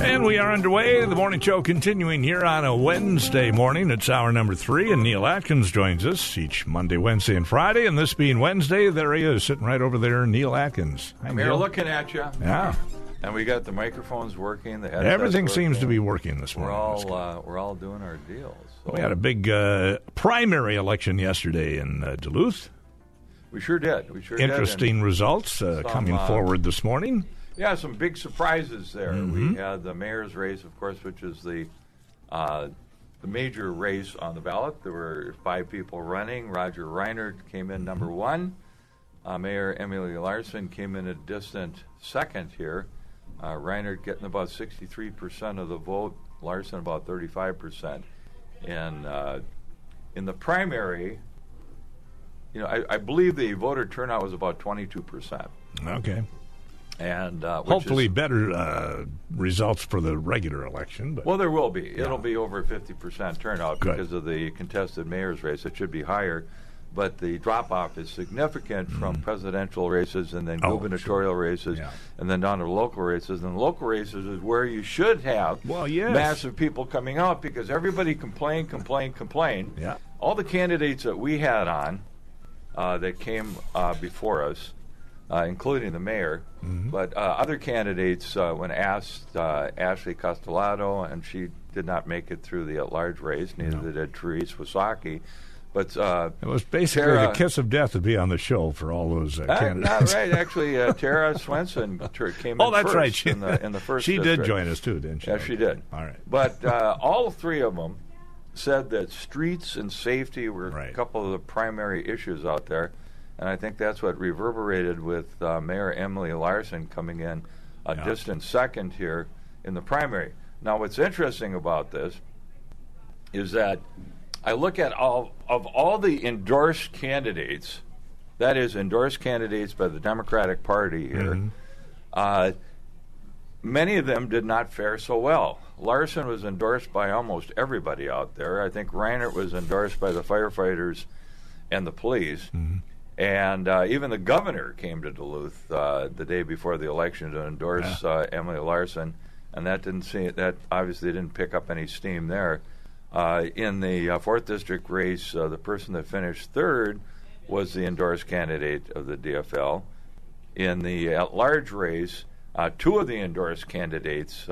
And we are underway. The morning show continuing here on a Wednesday morning. It's hour number three, and Neill Atkins joins us each Monday, Wednesday, and Friday. And this being Wednesday, there he is, sitting right over there, Neill Atkins. Hi, I'm Neill. here looking at you. Yeah. And we got the microphones working. The Everything seems to be working this morning. We're all uh, we're all doing our deals. So. We had a big uh, primary election yesterday in uh, Duluth. We sure did. We sure Interesting did. results uh, coming uh, forward this morning. Yeah, some big surprises there. Mm-hmm. We had the mayor's race, of course, which is the uh, the major race on the ballot. There were five people running. Roger Reinert came in number mm-hmm. one. Uh, Mayor Emily Larson came in a distant second here. Uh, Reinert getting about 63% of the vote, Larson about 35%. And uh, in the primary, you know, I, I, believe the voter turnout was about 22%. Okay and uh, hopefully is, better uh, results for the regular election. But well, there will be. Yeah. It'll be over fifty percent turnout Good. because of the contested mayor's race. It should be higher, but the drop off is significant mm. from presidential races and then oh, gubernatorial sure. races yeah. and then down to local races. And local races is where you should have well, yes. massive people coming out because everybody complained, complained, complained. Yeah. All the candidates that we had on uh, that came uh, before us uh, including the mayor. Mm-hmm. But uh, other candidates, uh, when asked, uh, Ashley Castellato, and she did not make it through the at-large race. Neither no. did Therese Wysocki. But uh, it was basically Tara, the kiss of death to be on the show for all those uh, candidates. Not right, actually. Tara Swenson came. oh, that's right. She, in, the, in the first. She district. did join us too, didn't she? Yes, she did. All right. But all three of them said that streets and safety were right. a couple of the primary issues out there. And I think that's what reverberated with uh, Mayor Emily Larson coming in a yeah. distant second here in the primary. Now, what's interesting about this is that I look at all of all the endorsed candidates, that is, endorsed candidates by the Democratic Party here. Mm-hmm. Uh, many of them did not fare so well. Larson was endorsed by almost everybody out there. I think Reinert was endorsed by the firefighters and the police. Mm-hmm. And uh, even the governor came to Duluth uh, the day before the election to endorse yeah. uh, Emily Larson, and that didn't see that obviously didn't pick up any steam there. Uh, in the uh, fourth district race, uh, the person that finished third was the endorsed candidate of the DFL. In the at-large race, two of the endorsed candidates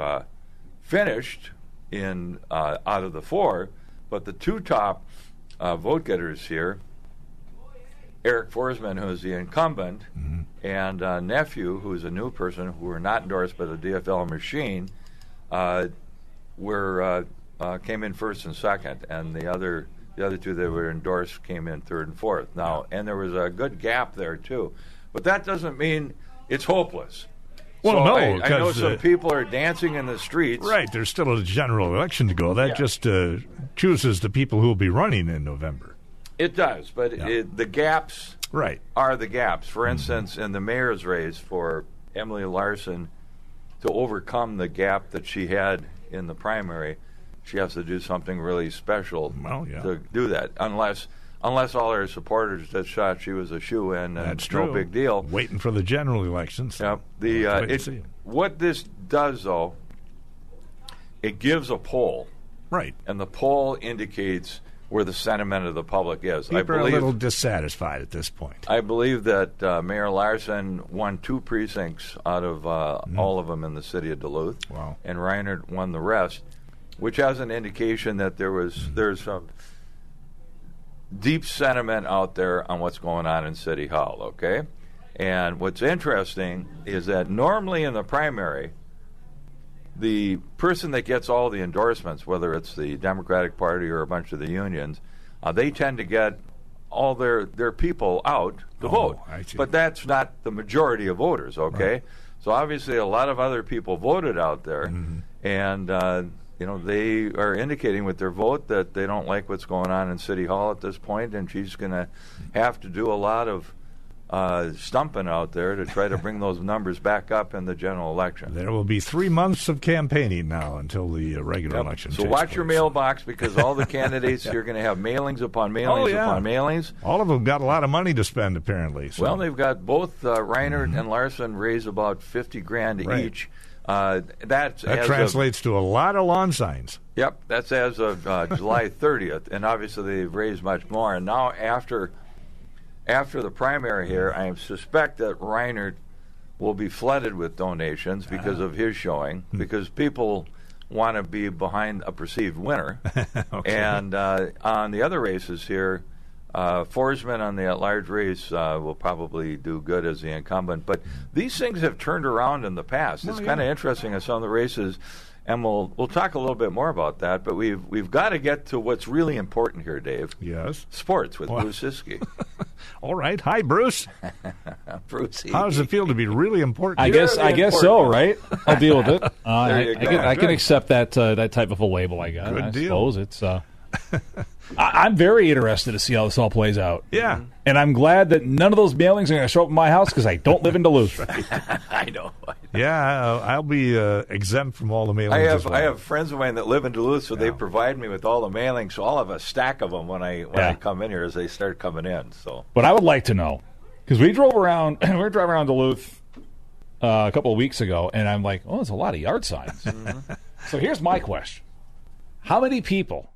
finished in out of the four, but the two top vote getters here Arik Forsman, who is the incumbent, mm-hmm. and uh, Nephew, who is a new person who were not endorsed by the DFL machine, uh, were uh, uh, came in first and second, and the other the other two that were endorsed came in third and fourth. Now, and there was a good gap there too, but that doesn't mean it's hopeless. Well, so no, I, I know some uh, people are dancing in the streets. Right, there's still a general election to go. That Yeah. just uh, chooses the people who will be running in November. It does, but Yeah. it, the gaps Right. are the gaps. For instance, in the mayor's race for Emily Larson to overcome the gap that she had in the primary, she has to do something really special Well, yeah. to do that. Unless unless all her supporters just thought she was a shoe in and That's no true. big deal. Waiting for the general elections. Yep. The uh, it, what this does though, it gives a poll, Right. and the poll indicates where the sentiment of the public is. I People are a little dissatisfied at this point. I believe that uh, Mayor Larson won two precincts out of uh, all of them in the city of Duluth. Wow. and Reinert won the rest, which has an indication that there was Mm-hmm. there's some deep sentiment out there on what's going on in City Hall. Okay, and what's interesting is that normally in the primary, the person that gets all the endorsements, whether it's the Democratic Party or a bunch of the unions, uh, they tend to get all their, their people out to Oh, vote. But that's not the majority of voters, okay? Right. So obviously, a lot of other people voted out there, Mm-hmm. and uh, you know they are indicating with their vote that they don't like what's going on in City Hall at this point, and she's going to have to do a lot of uh, stumping out there to try to bring those numbers back up in the general election. There will be three months of campaigning now until the uh, regular Yep. election. So watch your mailbox because all the candidates you're going to have mailings upon mailings Oh, yeah. upon mailings. All of them got a lot of money to spend, apparently. So. Well, they've got both uh, Reinert and Larson raise about fifty grand Mm-hmm. Right. each. Uh, that's that as of- translates to a lot of lawn signs. Yep, that's as of uh, July 30th, and obviously they've raised much more. And now after after the primary here, I suspect that Reinert will be flooded with donations because of his showing, because people want to be behind a perceived winner. Okay. And uh, on the other races here, uh, Forsman on the at-large race uh, will probably do good as the incumbent. But these things have turned around in the past. It's Well, kind of interesting in some of the races, and we'll we'll talk a little bit more about that. But we've we've got to get to what's really important here, Dave. Yes. Sports with Well- Bruce Ciskie. All right. Hi, Bruce. Bruce, How does it feel to be really important? I You're guess the I guess so, right? I'll deal with it. Uh, I, I can, I can accept that uh, that type of a label. I guess. Good I deal. suppose it's. Uh, I, I'm very interested to see how this all plays out. Yeah. And I'm glad that none of those mailings are going to show up in my house because I don't live in Duluth. I know. Yeah, I'll be uh, exempt from all the mailings. I have well. I have friends of mine that live in Duluth, so they provide me with all the mailings. So I'll have a stack of them when I when I come in here as they start coming in. So But I would like to know because we drove around. we were driving around Duluth uh, a couple of weeks ago, and I'm like, oh, there's a lot of yard signs. so here's my question: How many people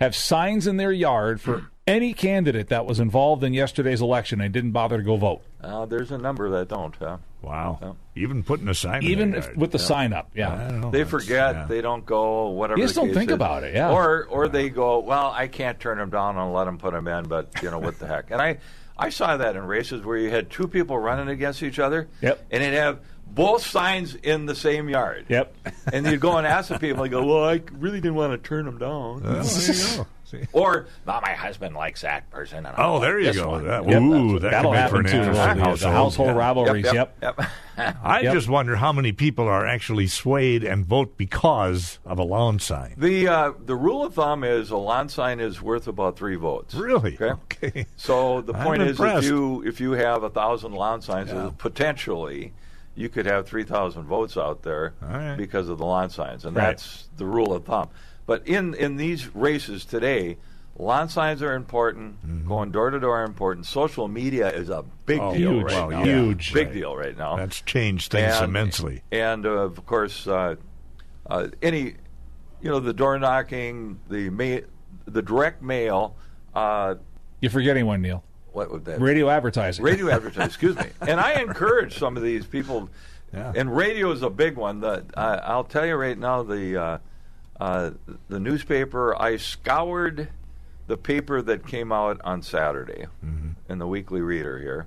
have signs in their yard for any candidate that was involved in yesterday's election and didn't bother to go vote, uh, there's a number that don't. Huh? Wow. Yeah. Even putting a sign. in even if, with the sign up? Yeah. know. They forget. yeah. They don't go. Whatever. You just don't think is. about it, yeah. Or or they go. Well, I can't turn them down and let them put them in, but you know what the heck. And I I saw that in races where you had two people running against each other. Yep. And it'd have both signs in the same yard. Yep. And you'd go and ask the people. They go, well, I really didn't want to turn them down. Well, there you go. See? Or, well, my husband likes that person. And Oh, don't there you go. That, Yep, ooh, that That'll could happen an too. interesting The household. household Yeah. rivalries. Yep, Yep. yep, yep. I Yep. just wonder how many people are actually swayed and vote because of a lawn sign. The uh, the rule of thumb is a lawn sign is worth about three votes. Really? Okay. Okay. So the I'm point is, if you if you have a thousand lawn signs, Yeah. potentially you could have three thousand votes out there All right. because of the lawn signs, and Right. that's the rule of thumb. But in in these races today, lawn signs are important. Going door to door are important. Social media is a big Mm-hmm. Oh, deal huge. right Well, now. yeah. Huge. big Right. deal right now. That's changed things And- immensely. And uh, of course, uh, uh, any, you know, the door knocking, the ma- the direct mail. Uh, You're forgetting one, Neill. what would that? Radio advertising. radio advertising. Excuse me. And I encourage some of these people. Yeah. And radio is a big one. That uh, I'll tell you right now. The uh, the newspaper. I scoured the paper that came out on Saturday in the Weekly Reader here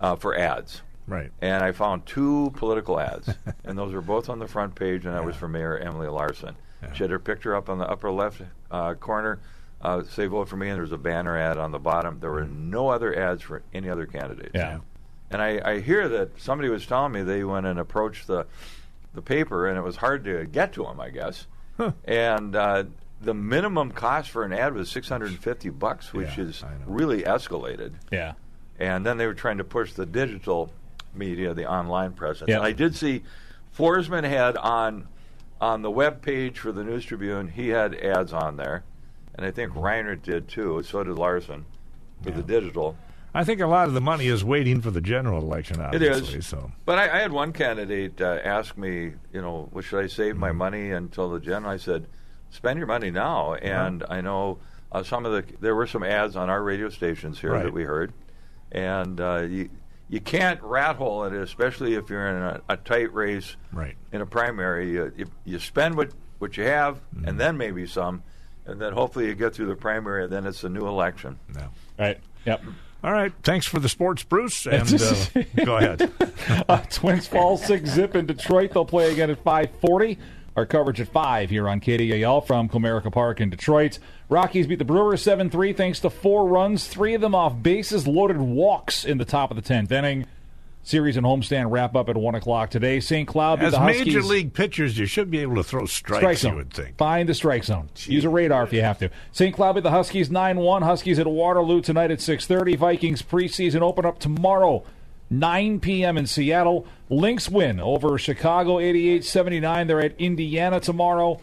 uh, for ads. Right. And I found two political ads, and those were both on the front page, and that was for Mayor Emily Larson. She had her picture up on the upper left uh, corner, uh, say vote for me, and there was a banner ad on the bottom. There were no other ads for any other candidates. Yeah. And I, I hear that somebody was telling me they went and approached the the paper, and it was hard to get to them, I guess. And uh, the minimum cost for an ad was six hundred and fifty bucks, which Yeah, is really escalated Yeah. and then they were trying to push the digital media, the online presence. Yep. And I did see Forsman had on on the web page for the News Tribune, he had ads on there, and I think Reinert did too. So did Larson for the digital. I think a lot of the money is waiting for the general election, It obviously. is. So But I, I had one candidate uh, ask me, you know, well, should I save Mm-hmm. my money until the general? I said, spend your money now. And I know uh, some of the there were some ads on our radio stations here Right. that we heard, and uh, you you can't rat hole it, especially if you're in a, a tight race right. in a primary. You, you, you spend what what you have, Mm-hmm. and then maybe some, and then hopefully you get through the primary, and then it's a new election. No. Right. Yep. All right. Thanks for the sports, Bruce. And uh, go ahead. Uh, Twins fall six zip in Detroit. They'll play again at 5:40. Our coverage at five here on KDAL from Comerica Park in Detroit. Rockies beat the Brewers 7-3 thanks to four runs, three of them off bases, loaded walks in the top of the tenth inning. Series and homestand wrap up at 1 o'clock today. St. Cloud As the Huskies. major league pitchers, you should be able to throw strikes, Strike you would think. Find the strike zone. Use a radar if you have to. St. Cloud beat the Huskies 9-1. Huskies at Waterloo tonight at 6.30. Vikings preseason open up tomorrow, 9 p.m. in Seattle. Lynx win over Chicago 88-79. They're at Indiana tomorrow.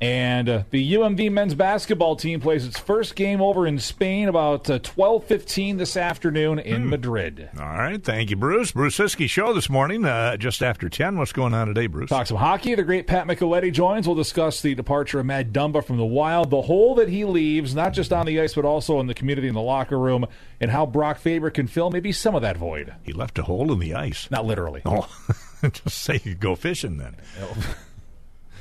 And uh, the UMD men's basketball team plays its first game over in Spain about uh, 12:15 this afternoon in Madrid. All right. Thank you, Bruce. Bruce Ciskie show this morning, uh, just after 10. What's going on today, Bruce? Talk some hockey. The great Pat Micheletti joins. We'll discuss the departure of Matt Dumba from the Wild, the hole that he leaves, not just on the ice, but also in the community in the locker room, and how Brock Faber can fill maybe some of that void. He left a hole in the ice. Not literally. Oh, just say you go fishing then.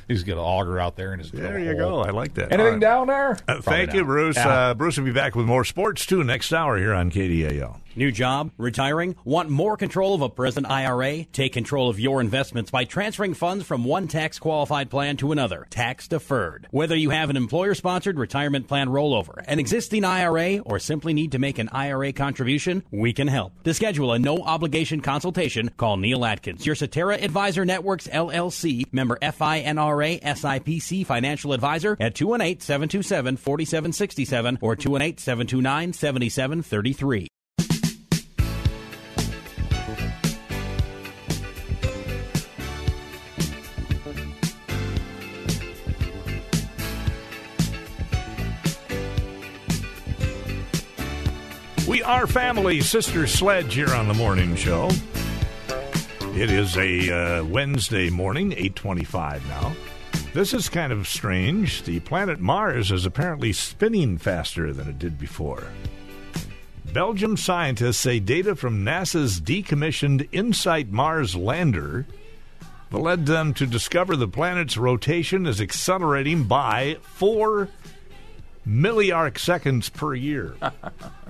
He's got an auger out there and his There you go. I like that. Anything All right. down there? Uh, Probably thank you. Bruce. Yeah. Uh, Bruce will be back with more sports too next hour here on KDAL. New job? Retiring? Want more control of a present IRA? Take control of your investments by transferring funds from one tax qualified plan to another, tax deferred. Whether you have an employer sponsored retirement plan rollover, an existing IRA, or simply need to make an IRA contribution, we can help. To schedule a no obligation consultation, call Neill Atkins, your Cetera Advisor Networks LLC, member FINRA SIPC financial advisor at 218 727 4767 or 218 729 7733. We are family, Sister Sledge here on the morning show. It is a uh, Wednesday morning, 825 now. This is kind of strange. The planet Mars is apparently spinning faster than it did before. Belgium scientists say data from NASA's decommissioned InSight Mars lander led them to discover the planet's rotation is accelerating by 4 milliarc seconds per year.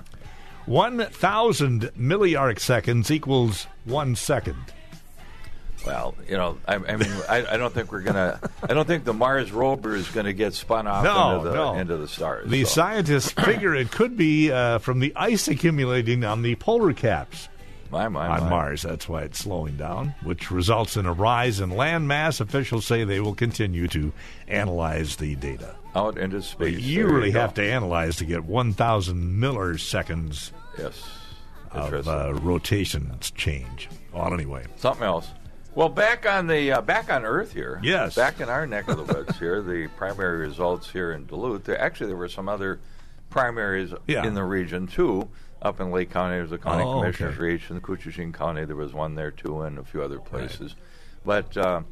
1,000 milliarc seconds equals one second. Well, you know, I, I mean, I, I don't think we're gonna. I don't think the Mars rover is going to get spun off No, into the no. into the stars. The so. scientists figure it could be uh, from the ice accumulating on the polar caps my, my, on my. Mars. That's why it's slowing down, which results in a rise in land mass. Officials say they will continue to analyze the data. out into space. You really go. have to analyze to get 1,000 milliseconds Yes. of uh, rotation change. Well, anyway. Something else. Well, back on the uh, back on Earth here. Yes. Back in our neck of the woods here, the primary results here in Duluth. There, actually, there were some other primaries Yeah. in the region too. Up in Lake County, there's a county Oh, commissioners okay. reach. In Koochiching County, there was one there too, and a few other places. But uh,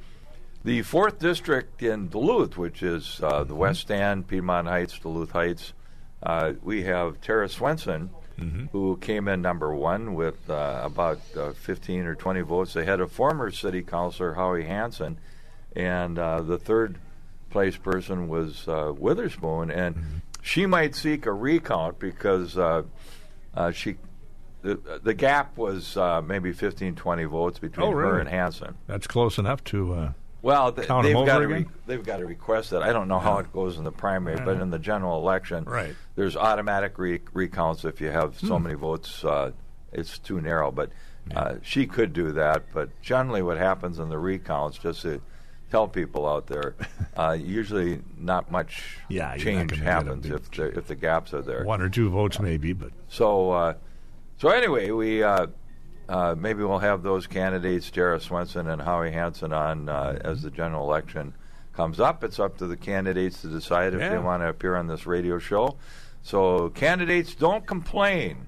the fourth district in Duluth, which is uh, Mm-hmm. the West Stand, Piedmont Heights, Duluth Heights, uh, we have Tara Swenson, Mm-hmm. who came in number one with uh, about uh, 15 or 20 votes ahead of former city councilor Howie Hansen. And uh, the third place person was uh, Witherspoon. And Mm-hmm. she might seek a recount because uh, uh, she. The, the gap was uh, maybe 15, 20 votes between Oh, her and Hansen. That's close enough to. Uh, Well, th- Count they've got to re- they've got to request it. I don't know how it goes in the primary, but in the general election, Right. there's automatic re- recounts if you have so Hmm. many votes. Uh, it's too narrow, but uh, she could do that. But generally, what happens in the recounts, just to tell people out there, uh, usually not much Yeah, change gonna get a happens if the, if the gaps are there. one or two votes, maybe, but So, uh, so anyway, we uh, maybe we'll have those candidates, Tara Swenson and Howie Hansen, on uh, as the general election comes up. It's up to the candidates to decide if Yeah. they want to appear on this radio show. So, candidates, don't complain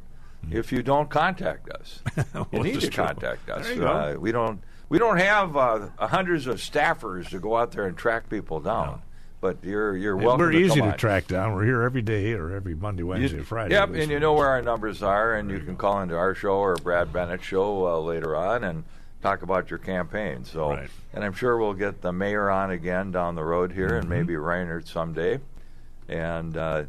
if you don't contact us. you need to true. contact us. There you go. Uh, we don't. We don't have uh, hundreds of staffers to go out there and track people down. But you're you're welcome. we're to easy to track down. We're here every day or every Monday, Wednesday, You- Friday. Yep, and you know where our numbers are, and you can call into our show or Brad Bennett's show uh, later on and talk about your campaign. So, Right. and I'm sure we'll get the mayor on again down the road here, Mm-hmm. and maybe Reinert someday, and uh,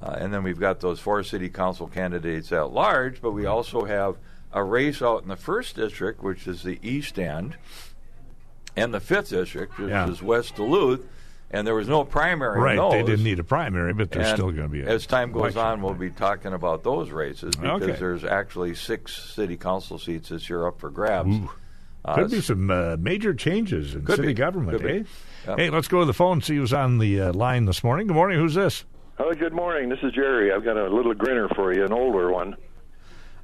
uh, and then we've got those four city council candidates at large, but we also have a race out in the first district, which is the East End, and the fifth district, which Yeah. is West Duluth. And there was no primary. in Right. They didn't need a primary, but there's And still going to be a as time goes on, we'll be talking about those races because Okay. there's actually six city council seats this year up for grabs. Uh, Could be some uh, major changes in city be. government, Could eh? Yep. Hey, let's go to the phone. See who's on the uh, line this morning. Good morning. Who's this? Oh, good morning. This is Jerry. I've got a little grinner for you, an older one.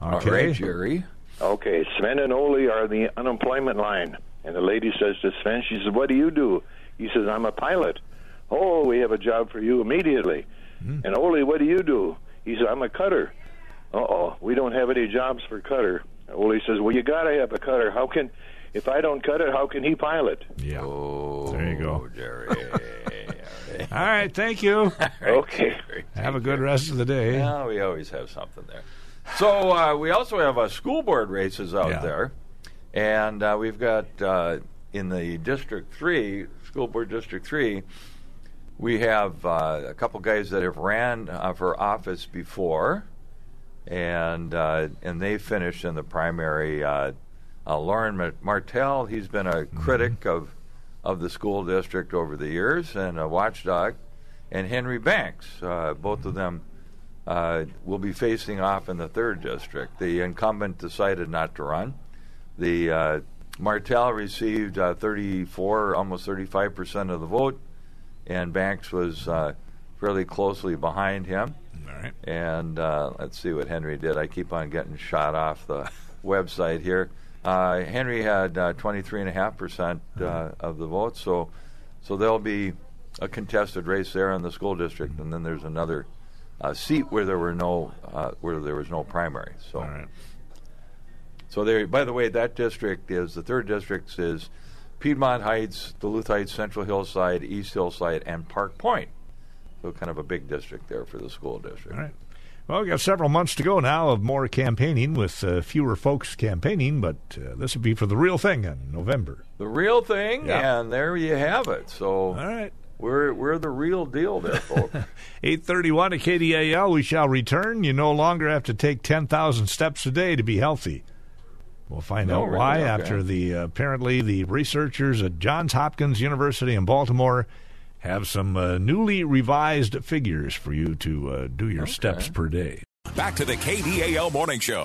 All right, Jerry. Okay, Sven and Ole are the unemployment line. And the lady says to Sven, she says, What do you do? He says, I'm a pilot. Oh, we have a job for you immediately. And Ole, what do you do? He says, I'm a cutter. Uh oh, we don't have any jobs for cutter. Ole says, Well, you got to have a cutter. How can, if I don't cut it, how can he pilot? Yeah. Oh, There you go. Jerry. All right. Thank you. Okay. Have a good rest of the day. Yeah, we always have something there. So uh, we also have uh, school board races out Yeah. there, and uh, we've got uh, in the District Three, School Board District Three, we have uh, a couple guys that have ran uh, for office before, and uh, and they finished in the primary. Uh, uh, Loren Martell, he's been a critic of of the school district over the years and a watchdog, and Henry Banks, uh, both of them uh, will be facing off in the third district. The incumbent decided not to run. The Martell received uh, 34, almost 35 percent of the vote, and Banks was uh, fairly closely behind him. All right. And uh, let's see what Henry did. I keep on getting shot off the website here. Uh, Henry had uh, 23.5 percent uh, of the vote, so so there'll be a contested race there in the school district, and then there's another uh, seat where there were no uh, where there was no primary. So All right. So there. By the way, that district is the third district is Piedmont Heights, Duluth Heights, Central Hillside, East Hillside, and Park Point. So kind of a big district there for the school district. All right. Well, we've got several months to go now of more campaigning with uh, fewer folks campaigning, but uh, this would be for the real thing in November. The real thing, Yeah. and there you have it. So All right. we're we're the real deal there, folks. 831 at KDAL, we shall return. You no longer have to take 10,000 steps a day to be healthy. We'll find No, out really? why Okay. after the uh, apparently the researchers at Johns Hopkins University in Baltimore have some uh, newly revised figures for you to uh, do your steps per day. Back to the KDAL Morning Show.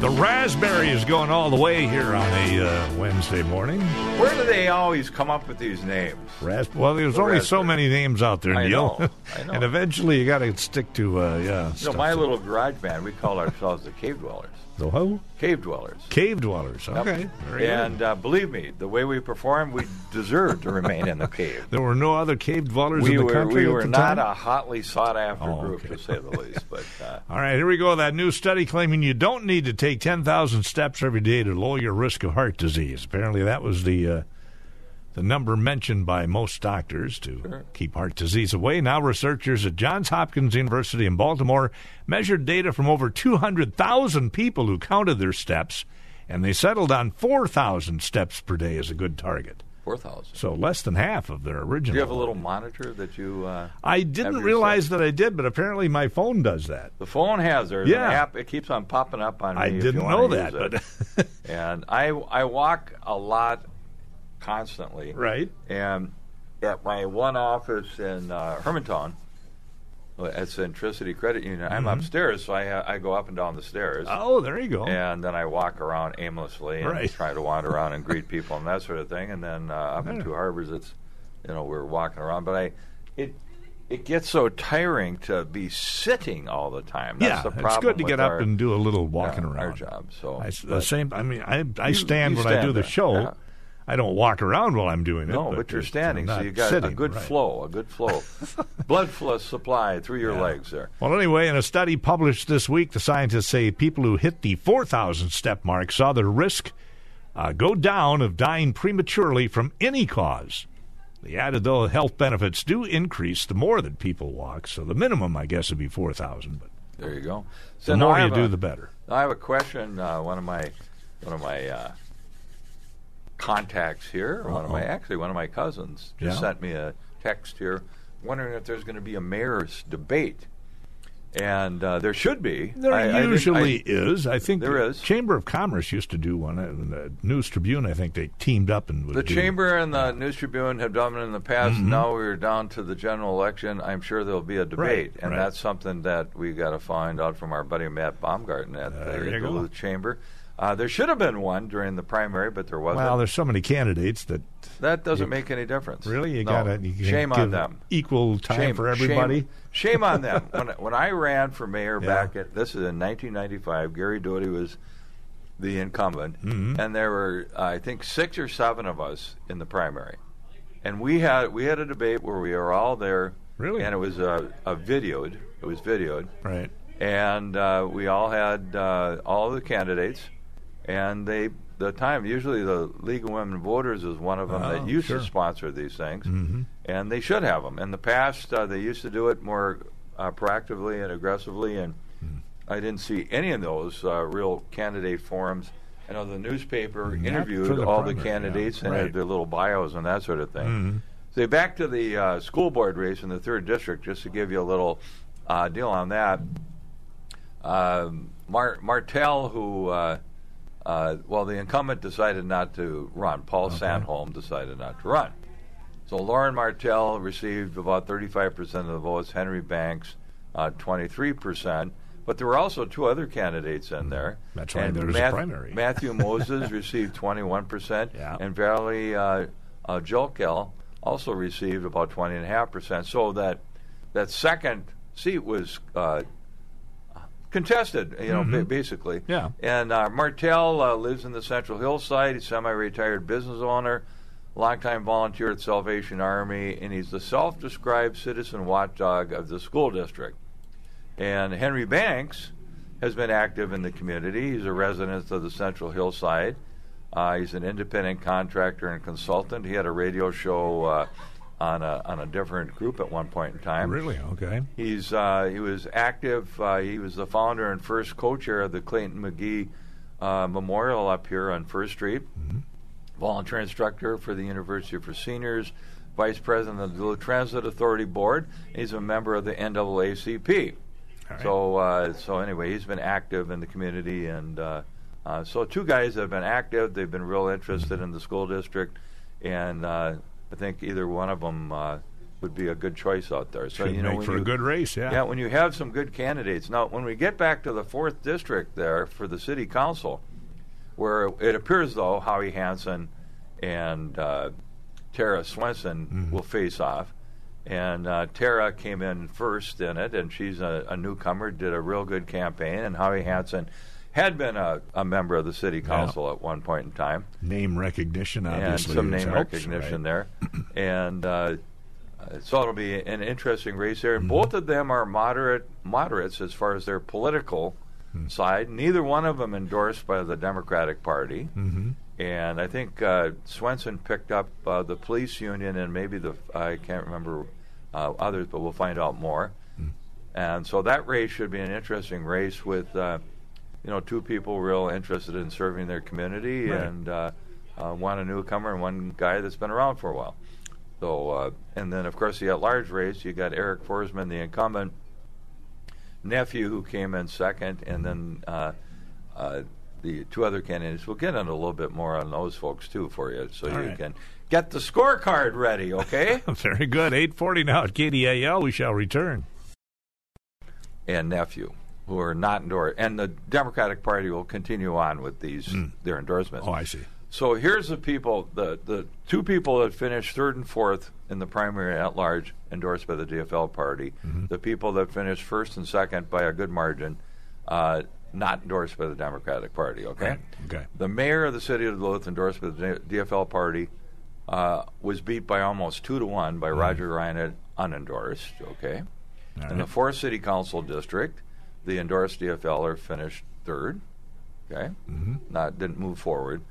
The raspberry is going all the way here on a uh, Wednesday morning. Where do they always come up with these names? Ras- well, there's The only so many names out there, I Neill. know, I know. and eventually you got to stick to, uh, yeah. You know, my little garage band, we call ourselves the cave dwellers. The who? Cave dwellers. Cave dwellers. Okay. Very and uh, believe me, the way we perform, we deserve to remain in the cave. There were no other cave dwellers We in the were country we were not time? a hotly sought after Oh, group okay. to say the least. But uh, All right, here we go. That new study claiming you don't need to take 10,000 steps every day to lower your risk of heart disease. Apparently, that was the uh, the number mentioned by most doctors to keep heart disease away. Now, researchers at Johns Hopkins University in Baltimore measured data from over 200,000 people who counted their steps, and they settled on 4,000 steps per day as a good target. four thousand. So less than half of their original. Do you have a little monitor that you? Uh, I didn't realize that I did, but apparently my phone does that. The phone has there's Yeah. an app. It keeps on popping up on me. I didn't know that, but and I I walk a lot constantly. right. And at my one office in uh, Hermantown, well, at Centricity Credit Union, I'm upstairs, so I uh, I go up and down the stairs. Mm-hmm. Oh, there you go. And then I walk around aimlessly and Right. try to wander around and greet people and that sort of thing. And then uh, up in Yeah. Two Harbors, it's you know we're walking around, but I it it gets so tiring to be sitting all the time. That's yeah, the problem it's good to get our, up and do a little walking uh, around. our job. So I, the same. I mean, I I stand you when I stand do the show. yeah. I don't walk around while I'm doing it. No, but, you're standing, so you got a good right. flow, a good flow, blood flow supply through your Yeah. legs there. Well, anyway, in a study published this week, the scientists say people who hit the 4,000 step mark saw their risk uh, go down of dying prematurely from any cause. They added, though, health benefits do increase the more that people walk, so the minimum, I guess, would be 4,000. But There you go. the So now more you have do, a- the better. I have a question. Uh, one of my one of my uh, contacts here, one of my actually one of my cousins, just Yeah. sent me a text here, wondering if there's going to be a mayor's debate. and uh, there should be. There I- I usually I- is. I think There the is. Chamber of Commerce used to do one. And the News Tribune, I think they teamed up and would The Chamber and the News Tribune have done it in the past. Mm-hmm. Now we're down to the general election. I'm sure there'll be a debate, Right, and right. that's something that we got to find out from our buddy Matt Baumgartner at There the. Duluth Chamber. Uh, there should have been one during the primary, but there wasn't. Well, there's so many candidates that that doesn't make any difference. really you No. gotta shame give on them. Equal time Shame for everybody. Shame, shame on them. when when I ran for mayor Yeah. back at this is in 1995, Gary Doty was the incumbent, Mm-hmm. and there were I think six or seven of us in the primary, and we had we had a debate where we were all there. Really? and it was uh, a videoed. It was videoed, Right. and uh, we all had uh, all the candidates, and they the time usually the League of Women Voters is one of them Oh, that used sure. to sponsor these things, Mm-hmm. and they should have them. In the past, uh, they used to do it more uh, proactively and aggressively, and Hmm. I didn't see any of those uh, real candidate forums. I know the newspaper Not interviewed the all the candidates yeah. and Right. had their little bios and that sort of thing. Mhm. So back to the uh, school board race in the third district, just to give you a little uh, deal on that. Um, Mar- Martell, who, uh, well, the incumbent decided not to run. Paul Sandholm decided not to run. So Loren Martell received about 35% of the votes, Henry Banks, uh, 23%. But there were also two other candidates in there. That's why there was a primary. Matthew Moses received 21%, Yeah. and Valley uh, uh, Jolkel also received about 20.5%. So that that second seat was uh, contested, you know, ba- basically. Mm-hmm. Yeah. And uh, Martell uh, lives in the Central Hillside. He's a semi-retired business owner, longtime volunteer at Salvation Army, and he's the self-described citizen watchdog of the school district. And Henry Banks has been active in the community. He's a resident of the Central Hillside. Uh, he's an independent contractor and consultant. He had a radio show uh, on a on a different group at one point in time. Really? Okay. He's uh, he was active. Uh, he was the founder and first co-chair of the Clayton McGhie uh, Memorial up here on First Street. Volunteer instructor for the University for Seniors, vice president of the Transit Authority Board. He's a member of the NAACP. Right. So uh, so anyway, he's been active in the community, and uh, uh, so two guys have been active. They've been real interested in the school district, and uh, I think either one of them uh, would be a good choice out there. So Should you know, make for you, a good race. Yeah. yeah, when you have some good candidates. Now, when we get back to the fourth district there for the city council, where it appears though Howie Hansen and uh, Tara Swenson Mm-hmm. will face off. And uh, Tara came in first in it, and she's a, a newcomer, did a real good campaign. And Howie Hansen had been a, a member of the city council at one point in time Name recognition, obviously, and some name helps, recognition right? there. and uh, so it'll be an interesting race there. Mm-hmm. And both of them are moderate moderates as far as their political Hmm. side. Neither one of them endorsed by the Democratic Party. Mm-hmm. And I think uh, Swenson picked up uh, the police union and maybe the I can't remember uh, others, but we'll find out more. Hmm. And so that race should be an interesting race with, uh, you know, two people real interested in serving their community Right. and uh, uh, one a newcomer and one guy that's been around for a while. So, uh, and then of course the at-large race, you got Arik Forsman, the incumbent Nephew, who came in second, and then uh, uh, the two other candidates. We'll get into a little bit more on those folks too for you, so All you right. can get the scorecard ready. Okay. Very good. 840 now at KDAL. We shall return. and Nephew who are not endorsed, and the Democratic Party will continue on with these their endorsements. Oh, I see. So here's the people, the the two people that finished third and fourth in the primary at large, endorsed by the DFL party. Mm-hmm. The people that finished first and second by a good margin, uh, not endorsed by the Democratic Party. Okay. Right. Okay. The mayor of the city of Duluth, endorsed by the DFL party, uh, was beat by almost two to one by Roger Reinert, unendorsed. Okay. Mm-hmm. In the fourth city council district, the endorsed DFLer finished third. Okay, mm-hmm. not didn't move forward.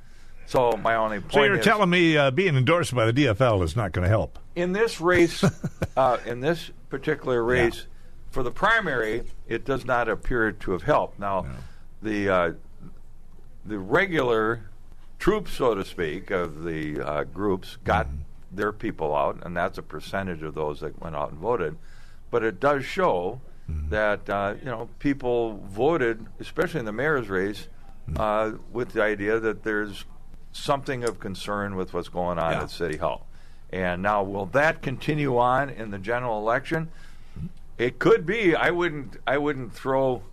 So my only point So you're is, telling me uh, being endorsed by the DFL is not going to help? in this race, uh, in this particular race, for the primary, it does not appear to have helped. Now, the uh, the regular troops, so to speak, of the uh, groups got their people out, and that's a percentage of those that went out and voted. But it does show that uh, you know people voted, especially in the mayor's race, uh, with the idea that there's something of concern with what's going on Yeah. at City Hall. And now, will that continue on in the general election? It could be. I wouldn't. I wouldn't throw.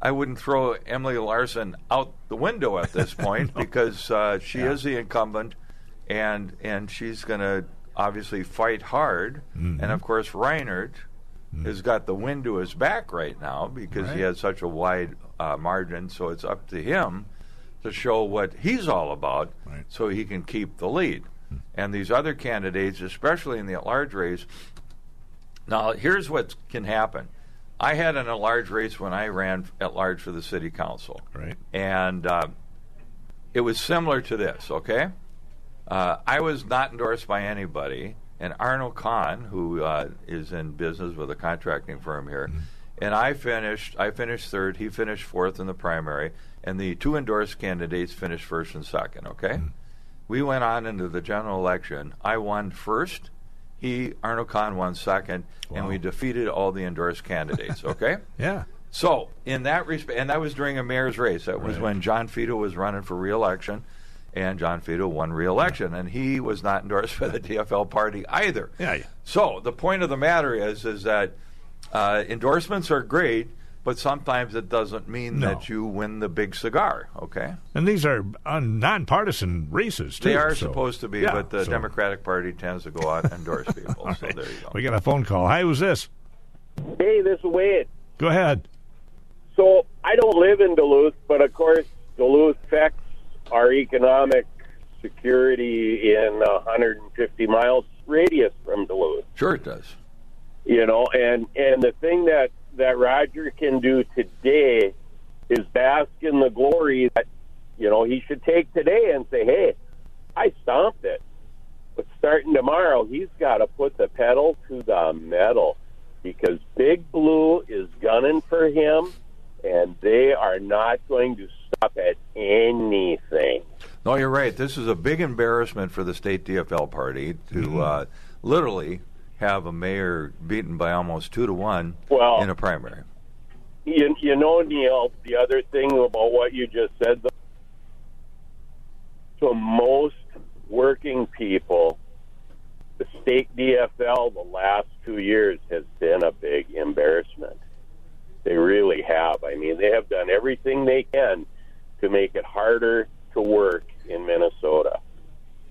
I wouldn't throw Emily Larson out the window at this point because uh, she is the incumbent, and and she's going to obviously fight hard. Mm-hmm. And of course, Reinert has got the wind to his back right now because he has such a wide uh, margin. So it's up to him to show what he's all about, Right. so he can keep the lead. And these other candidates, especially in the at-large race, now, here's what can happen. I had an at-large race when I ran at large for the city council, Right. and uh, it was similar to this. Okay, uh, I was not endorsed by anybody, and Arnold Kahn, who uh, is in business with a contracting firm here, and I finished. I finished third. He finished fourth in the primary, and the two endorsed candidates finished first and second. Okay, we went on into the general election. I won first. He Arnold Kahn won second, and we defeated all the endorsed candidates. Okay. Yeah. So, in that respect, and that was during a mayor's race. That was Right. when John Fedo was running for reelection, and John Fedo won re-election, and he was not endorsed by the DFL party either. Yeah, yeah. So, the point of the matter is, is that uh, endorsements are great, but sometimes it doesn't mean No. that you win the big cigar. Okay, And these are uh, nonpartisan races, too. they are so- supposed to be, Yeah, but the so- Democratic Party tends to go out and endorse people. All so right. there you go. We got a phone call. Hi, who's this? Hey, this is Wade. Go ahead. So I don't live in Duluth, but of course Duluth affects our economic security in a 150 miles radius from Duluth. Sure, it does. You know, and and the thing that that Roger can do today is bask in the glory that you know he should take today and say, "Hey, I stomped it." But starting tomorrow, he's got to put the pedal to the metal because Big Blue is gunning for him, and they are not going to stop at anything. No, you're right. This is a big embarrassment for the state DFL party to Mm-hmm. uh, literally have a mayor beaten by almost two to one Well- in a primary. You, you know, Neill, the other thing about what you just said, though, to most working people, the state DFL the last two years has been a big embarrassment. They really have. I mean, they have done everything they can to make it harder to work in Minnesota.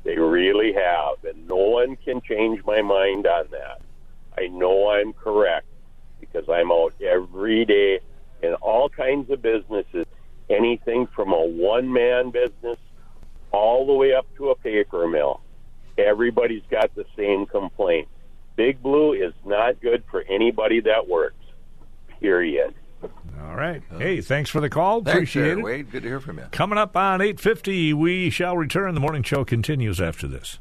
They really have, and no one can change my mind on that. I know I'm correct because I'm out every day in all kinds of businesses, anything from a one man business all the way up to a paper mill. Everybody's got the same complaint. Big Blue is not good for anybody that works. Period. All right. Hey, thanks for the call. Thanks, Appreciate there, it. Wade. Good to hear from you. Coming up on 8.50, we shall return. The morning show continues after this.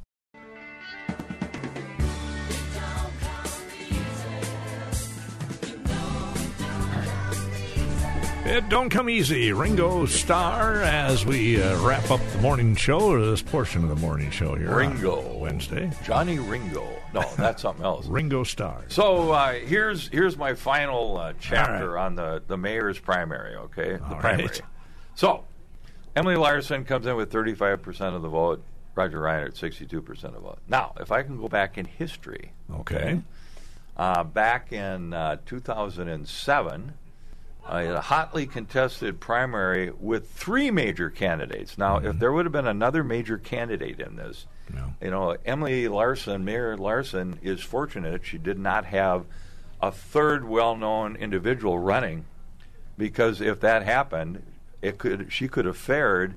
It don't come easy. Ringo Starr as we uh, wrap up the morning show, or this portion of the morning show here. Ringo. Wednesday. Johnny Ringo. No, that's something else. Ringo Starr. So uh, here's here's my final uh, chapter All on the, the mayor's primary. Okay, the All primary. right. So Emily Larson comes in with 35 percent of the vote. Roger Reinert 62 percent of the vote. Now, if I can go back in history, Okay. uh, back in uh, 2007, uh, a hotly contested primary with three major candidates. Now, if mm-hmm. there would have been another major candidate in this, No. you know, Emily Larson, Mayor Larson, is fortunate she did not have a third well-known individual running, because if that happened, it could she could have fared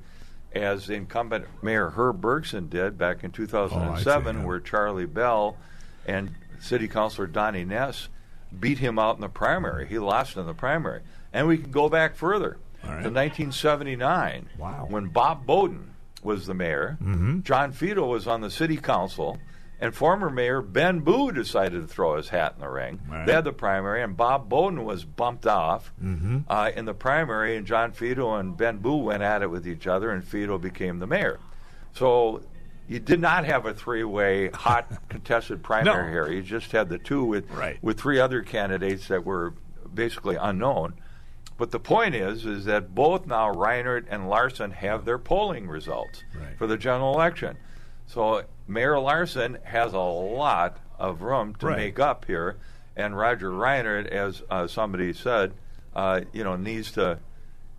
as incumbent Mayor Herb Bergson did back in 2007, yeah. where Charlie Bell and City Councilor Donnie Ness beat him out in the primary. He lost in the primary, and we can go back further right. to 1979, Wow. when Bob Beaudin was the mayor. Mm-hmm. John Fedo was on the city council, and former mayor Ben Boo decided to throw his hat in the ring. Right. They had the primary, and Bob Beaudin was bumped off uh, in the primary, and John Fedo and Ben Boo went at it with each other, and Fedo became the mayor. So you did not have a three-way hot contested primary No. here. You just had the two with Right. with three other candidates that were basically unknown. But the point is, is that both now Reinert and Larson have their polling results Right. for the general election. So Mayor Larson has a lot of room to Right. make up here, and Roger Reinert, as uh, somebody said, uh, you know, needs to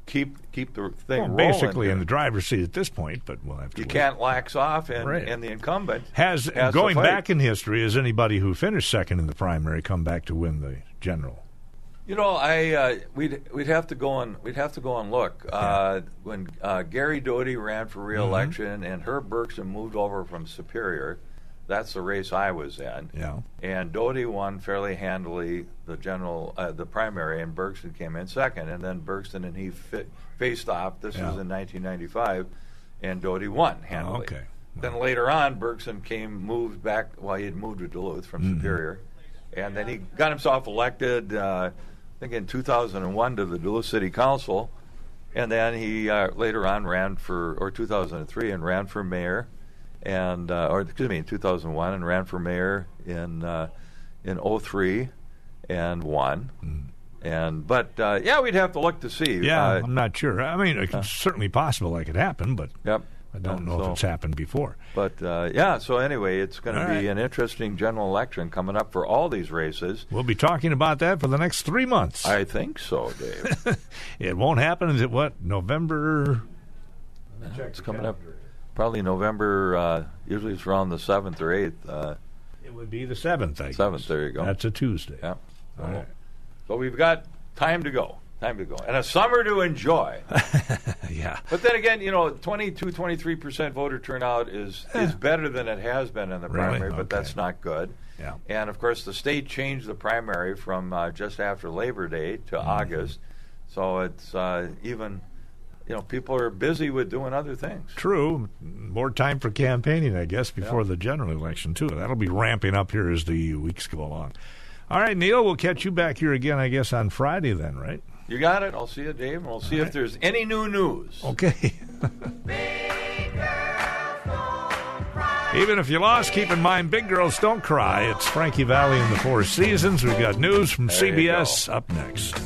keep keep the thing Well, basically in the driver's seat at this point, but we'll have to. you wait. can't lax off, and, Right. and the incumbent Has, has going back in history, has anybody who finished second in the primary come back to win the general? You know, I uh, we'd we'd have to go and we'd have to go and look. Uh, when uh, Gary Doty ran for reelection and Herb Bergson moved over from Superior, that's the race I was in. Yeah. And Doty won fairly handily the general, uh, the primary, and Bergson came in second. And then Bergson and he fi- faced off. This Yeah. was in 1995, and Doty won handily. okay. Then later on, Bergson came, moved back. Well, he had moved to Duluth from Mm-hmm. Superior, and then he got himself elected. Uh, I think in 2001 to the Duluth City Council, and then he uh, later on ran for, or 2003, and ran for mayor, and uh, or excuse me, in 2001, and ran for mayor in uh, in 03, and won. And but uh, yeah, we'd have to look to see. Yeah, Uh, I'm not sure. I mean, it's certainly possible that could happen, but yep. I don't And know so- if it's happened before. But uh, yeah, so anyway, it's going to be right. an interesting general election coming up for all these races. We'll be talking about that for the next three months. I think so, Dave. it won't happen until what November? it's coming up probably November. Uh, usually it's around the seventh or eighth. Uh, It would be the seventh. Seventh, there you go. That's a Tuesday. yeah. So, All right. so we've got time to go. Time to go, and a summer to enjoy. Yeah. But then again, you know, 22, 23 percent voter turnout is is better than it has been in the Really? primary, but Okay. that's not good. Yeah. And of course, the state changed the primary from uh, just after Labor Day to Mm-hmm. August, so it's uh, even, you know, people are busy with doing other things. True. More time for campaigning, I guess, before the general election, too. That'll be ramping up here as the weeks go along. All right, Neill, we'll catch you back here again, I guess, on Friday then, right? You got it. I'll see you, Dave, and we'll see if there's any new news. Okay. Even if you lost, keep in mind, big girls don't cry. It's Frankie Valli in the Four Seasons. We've got news from There CBS up next.